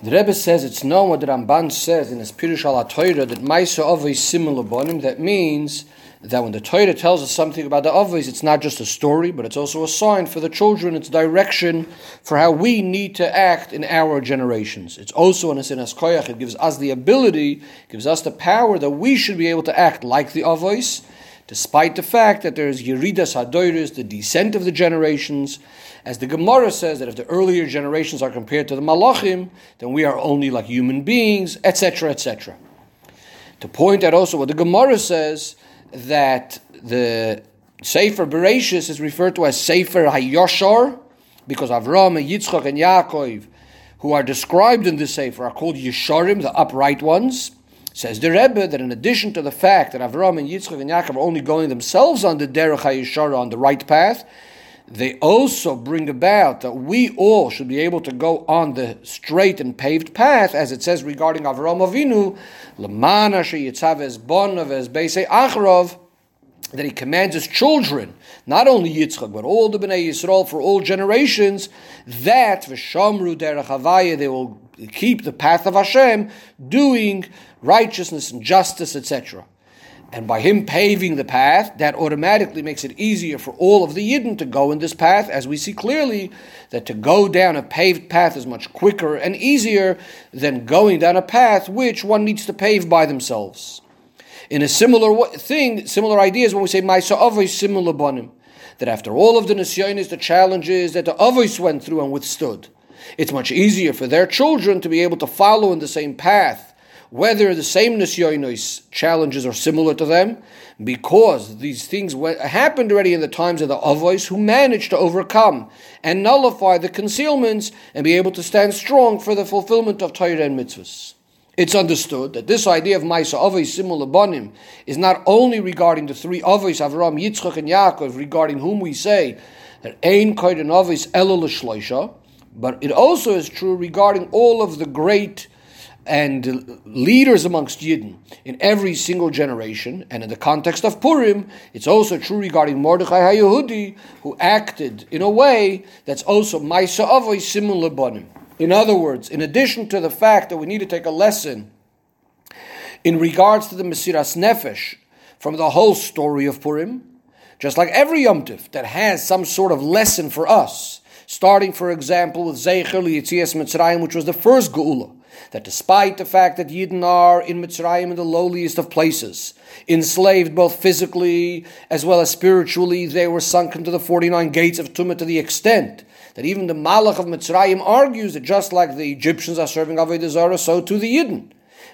The Rebbe says it's known what the Ramban says in his Pirush al that Maisa Avos similar bonim. That means that when the Torah tells us something about the Avos, it's not just a story, but it's also a sign for the children. It's direction for how we need to act in our generations. It's also an Asinas Koyach. It gives us the ability, gives us the power that we should be able to act like the Avos despite the fact that there is Yeridas Hadoiris, the descent of the generations, as the Gemara says that if the earlier generations are compared to the Malachim, then we are only like human beings, etc., etc. To point out also what the Gemara says that the Sefer Bereshis is referred to as Sefer Hayoshar, because Avram and Yitzchak and Yaakov, who are described in this Sefer, are called Yesharim, the upright ones. Says the Rebbe that in addition to the fact that Avram and Yitzchak and Yaakov are only going themselves on the Derech HaYishara, on the right path, they also bring about that we all should be able to go on the straight and paved path, as it says regarding Avram Avinu, Lamana Sheyitzav Bonav Es Beisei Achrov, that he commands his children, not only Yitzchak, but all the Bnei Yisrael for all generations, that v'shamru derech havaya, they will keep the path of Hashem, doing righteousness and justice, etc. And by him paving the path, that automatically makes it easier for all of the Yidden to go in this path, as we see clearly that to go down a paved path is much quicker and easier than going down a path which one needs to pave by themselves. In a similar thing, similar ideas when we say Maisa Avos similar bonim, that after all of the nisyonis, the challenges that the Avos went through and withstood, it's much easier for their children to be able to follow in the same path, whether the same nisyonis challenges are similar to them, because these things happened already in the times of the Avos who managed to overcome and nullify the concealments and be able to stand strong for the fulfillment of Torah and mitzvahs. It's understood that this idea of Maisa Avos similar Bonim is not only regarding the three Avos, Avram, Yitzchak, and Yaakov, regarding whom we say that Ein Koiden Avos Elul but it also is true regarding all of the great and leaders amongst Yidden in every single generation, and in the context of Purim, it's also true regarding Mordechai HaYehudi, who acted in a way that's also Maisa Avos similar Bonim. In other words, in addition to the fact that we need to take a lesson in regards to the Mesiras Nefesh from the whole story of Purim, just like every Yom Tif that has some sort of lesson for us, starting, for example, with Zeicher Yitzias Mitzrayim, which was the first Geula, that despite the fact that Yidden are in Mitzrayim in the lowliest of places, enslaved both physically as well as spiritually, they were sunk into the 49 gates of Tumah to the extent that even the Malach of Mitzrayim argues that just like the Egyptians are serving Avodah Zarah, so too the Yidden.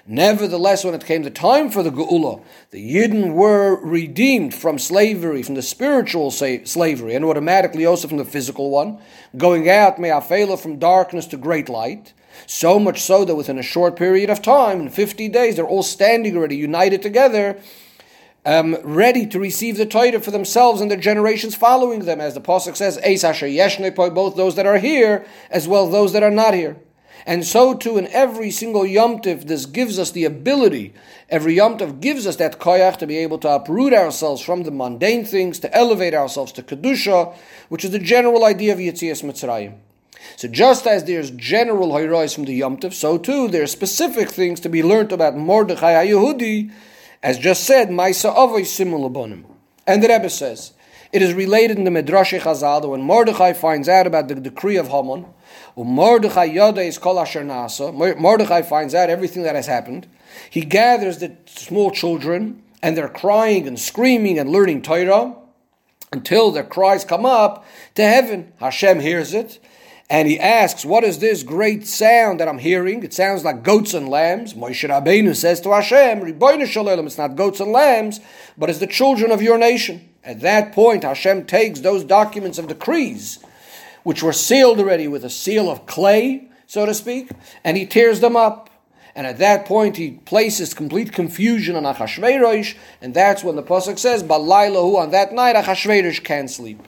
Nevertheless, when it came the time for the Geula, the Yidden were redeemed from slavery, from the spiritual slavery, and automatically also from the physical one, going out, may me'afela, from darkness to great light. So much so that within a short period of time, in 50 days, they're all standing already, united together, um, ready to receive the Torah for themselves and their generations following them, as the pasuk says, "Eis asher both those that are here as well as those that are not here. And so too in every single yomtiv, this gives us the ability. Every yomtiv gives us that koyach to be able to uproot ourselves from the mundane things, to elevate ourselves to kedusha, which is the general idea of Yitzias Mitzrayim. So just as there's general heroes from the yomtiv, so too there are specific things to be learned about Mordechai HaYehudi as just said, Maisa Avoi Simulabonim. And the Rebbe says, it is related in the Midrash Chazal that when Mordechai finds out about the decree of Haman, Mordechai Yoda is Kol Asher Nasa, Mordechai finds out everything that has happened. He gathers the small children, and they're crying and screaming and learning Torah until their cries come up to heaven. Hashem hears it, and he asks, What is this great sound that I'm hearing? It sounds like goats and lambs. Moshe Rabbeinu says to Hashem, Ribono Shel it's not goats and lambs, but it's the children of your nation. At that point, Hashem takes those documents of decrees, which were sealed already with a seal of clay, so to speak, and he tears them up. And at that point, he places complete confusion on Achashverosh, and that's when the Pasuk says, Balailahu, on that night, Achashverosh can't sleep.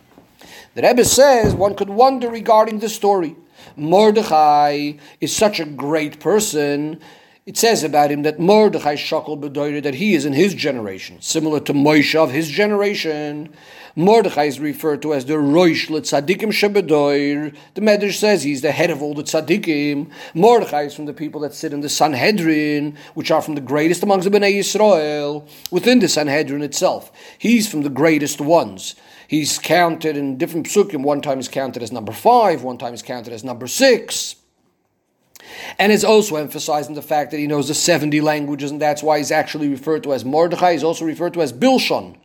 The Rebbe says one could wonder regarding the story. Mordechai is such a great person it says about him that Mordechai Shakal Bedoyer, that he is in his generation, similar to Moshe of his generation. Mordechai is referred to as the Roish Tzadikim Shebedoir. The Medrash says he's the head of all the Tzadikim. Mordechai is from the people that sit in the Sanhedrin, which are from the greatest amongst the Bnei Yisrael, within the Sanhedrin itself. He's from the greatest ones. He's counted in different psukim. One time he's counted as number five, one time he's counted as number six. And it's also emphasizing the fact that he knows the 70 languages, and that's why he's actually referred to as Mordechai. He's also referred to as Bilshon,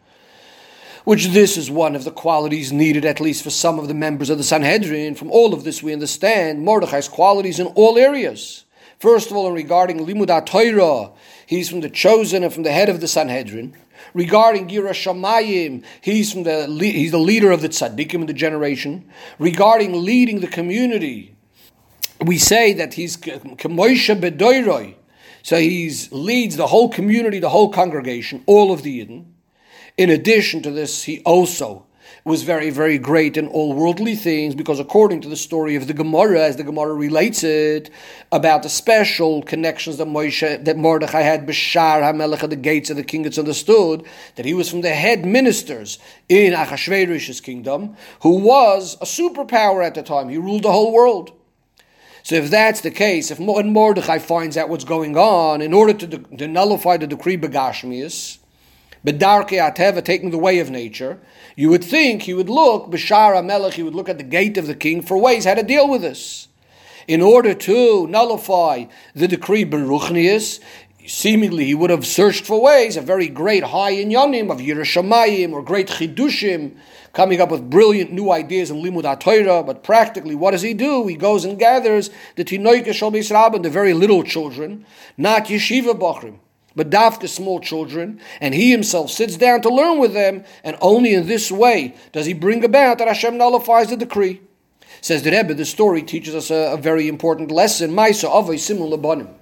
which this is one of the qualities needed, at least for some of the members of the Sanhedrin. From all of this, we understand Mordechai's qualities in all areas. First of all, regarding Limud Torah, he's from the chosen and from the head of the Sanhedrin. Regarding Yiras Shamayim, he's from the he's the leader of the tzaddikim in the generation. Regarding leading the community, we say that he's Kemoisha Bedoiroi. So he leads the whole community, the whole congregation, all of the Yidden. In addition to this, he also was very, very great in all worldly things because according to the story of the Gemara, as the Gemara relates it, about the special connections that Moshe, that Mordechai had, Bashar HaMelech the gates of the king, it's understood that he was from the head ministers in Achashverosh's kingdom, who was a superpower at the time. He ruled the whole world. So if that's the case, if and Mordechai finds out what's going on, in order to, de- to nullify the decree Begashmius, Bedarke Ateva, taking the way of nature, you would think he would look, Bashar HaMelech, he would look at the gate of the king for ways how to deal with this. In order to nullify the decree Beruchnius, seemingly he would have searched for ways, a very great high in Yonim of Yerushalayim or great Chidushim, coming up with brilliant new ideas in Limud HaTorah, but practically, what does he do? He goes and gathers the Tinoike Shal Rabban, the very little children, not Yeshiva Bachrim, but Dafka small children, and he himself sits down to learn with them, and only in this way does he bring about that Hashem nullifies the decree. Says the Rebbe, the story teaches us a, a very important lesson. Maisa Avay Simul Labanim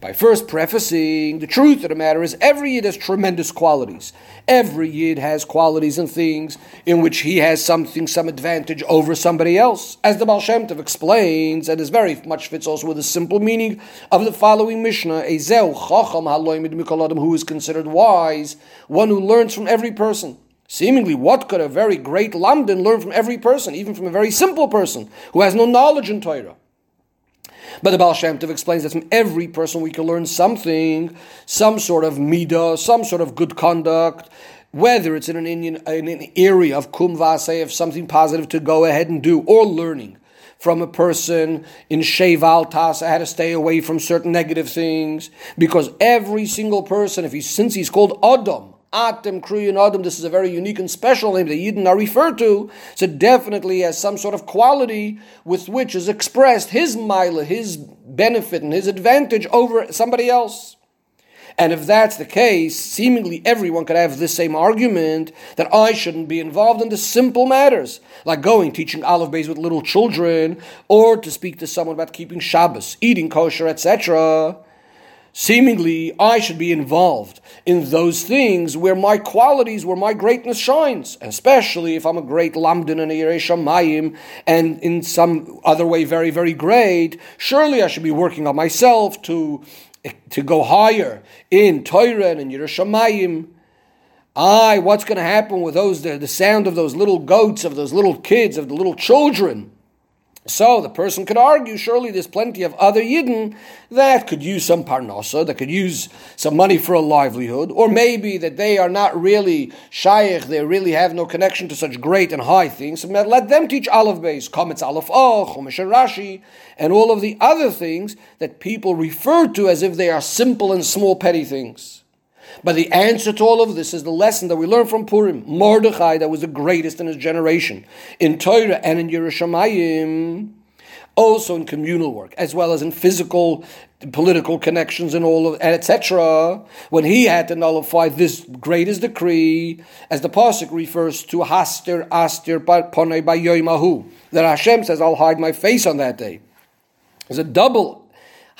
by first prefacing the truth of the matter is every Yid has tremendous qualities. Every Yid has qualities and things in which he has something, some advantage over somebody else. As the Baal Shem Tov explains, and is very much fits also with the simple meaning of the following Mishnah, Chacham who is considered wise, one who learns from every person. Seemingly, what could a very great Lamdan learn from every person, even from a very simple person who has no knowledge in Torah? But the Baal Shem Tov explains that from every person we can learn something, some sort of midah, some sort of good conduct, whether it's in an Indian in an area of kumvase, of something positive to go ahead and do, or learning from a person in Sheval I had to stay away from certain negative things, because every single person, if he since he's called Adam, Atem Kruyan Adam, this is a very unique and special name that Yidden are referred to, so definitely has some sort of quality with which is expressed his mila, his benefit, and his advantage over somebody else. And if that's the case, seemingly everyone could have this same argument that I shouldn't be involved in the simple matters, like going, teaching Aleph Beis with little children, or to speak to someone about keeping Shabbos, eating kosher, etc. Seemingly, I should be involved in those things where my qualities, where my greatness shines, especially if I'm a great lamdan and a Mayim, and in some other way very, very great. Surely I should be working on myself to, to go higher in Torah and in Yiras Shamayim. I, what's going to happen with those the, the sound of those little goats, of those little kids, of the little children? So the person could argue, surely there's plenty of other Yidden that could use some parnasa, that could use some money for a livelihood, or maybe that they are not really shaykh, they really have no connection to such great and high things. Let them teach Aleph Beis, Kometz Aleph Oh, Chumash and Rashi, and all of the other things that people refer to as if they are simple and small petty things. But the answer to all of this is the lesson that we learn from Purim. Mordechai, that was the greatest in his generation, in Torah and in Yiras Shamayim, also in communal work, as well as in physical, political connections and all of etc. When he had to nullify this greatest decree, as the pasuk refers to Haster Aster Ponei by that Hashem says, "I'll hide my face on that day." There's a double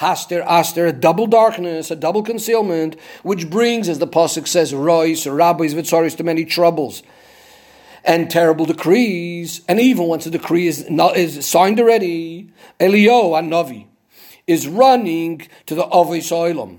Haster, aster, a double darkness, a double concealment, which brings, as the Pasuk says, Rois, rabbis, vitzaris, to many troubles and terrible decrees. And even once a decree is, not, is signed already, Elio Navi is running to the Avos Olam.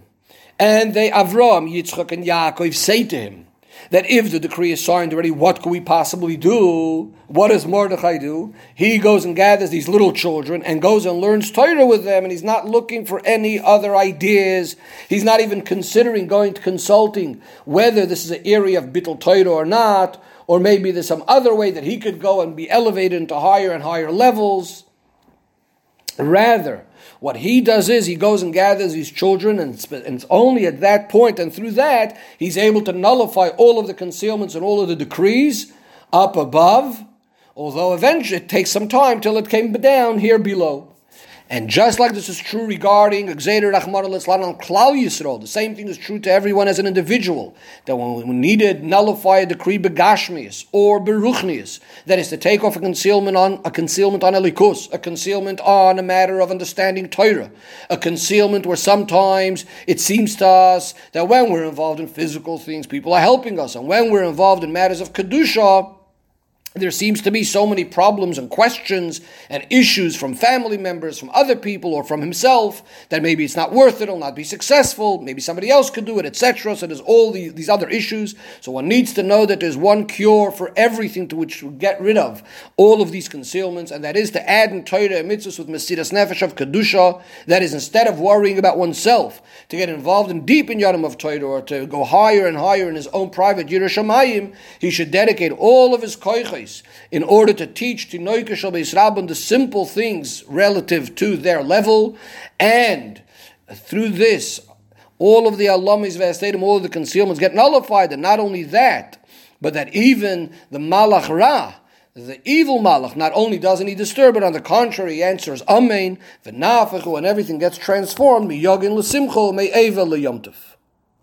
And they, Avram, Yitzchak, and Yaakov say to him, that if the decree is signed already, what could we possibly do? What does Mordechai do? He goes and gathers these little children and goes and learns Torah with them, and he's not looking for any other ideas. He's not even considering going to consulting whether this is an area of Bittul Torah or not, or maybe there's some other way that he could go and be elevated into higher and higher levels. Rather, what he does is he goes and gathers his children, and it's only at that point and through that he's able to nullify all of the concealments and all of the decrees up above, although eventually it takes some time till it came down here below. And just like this is true regarding Gzeder Haman on Klal Yisrael, the same thing is true to everyone as an individual. That when we needed nullify a decree begashmius or beruchnius, that is to take off a concealment on a concealment on Elokus, a concealment on a matter of understanding Torah, a concealment where sometimes it seems to us that when we're involved in physical things, people are helping us, and when we're involved in matters of kedusha there seems to be so many problems and questions and issues from family members, from other people, or from himself that maybe it's not worth it, it'll not be successful, maybe somebody else could do it, etc. So there's all these, these other issues. So one needs to know that there's one cure for everything to which to get rid of all of these concealments, and that is to add in Torah and mitzvahs with Mesiras Nefesh of Kedusha. That is, instead of worrying about oneself, to get involved in deep in Yadam of Torah, or to go higher and higher in his own private Yiras Shamayim, he should dedicate all of his koiches in order to teach Tinoika Shabbat the simple things relative to their level, and through this, all of the alamis v'astadim, all of the concealments get nullified, and not only that, but that even the malach ra, the evil malach, not only doesn't he disturb it, on the contrary, he answers amen, v'nafachu, and everything gets transformed, miyogin l'simcho, me'eva l'yomtiv.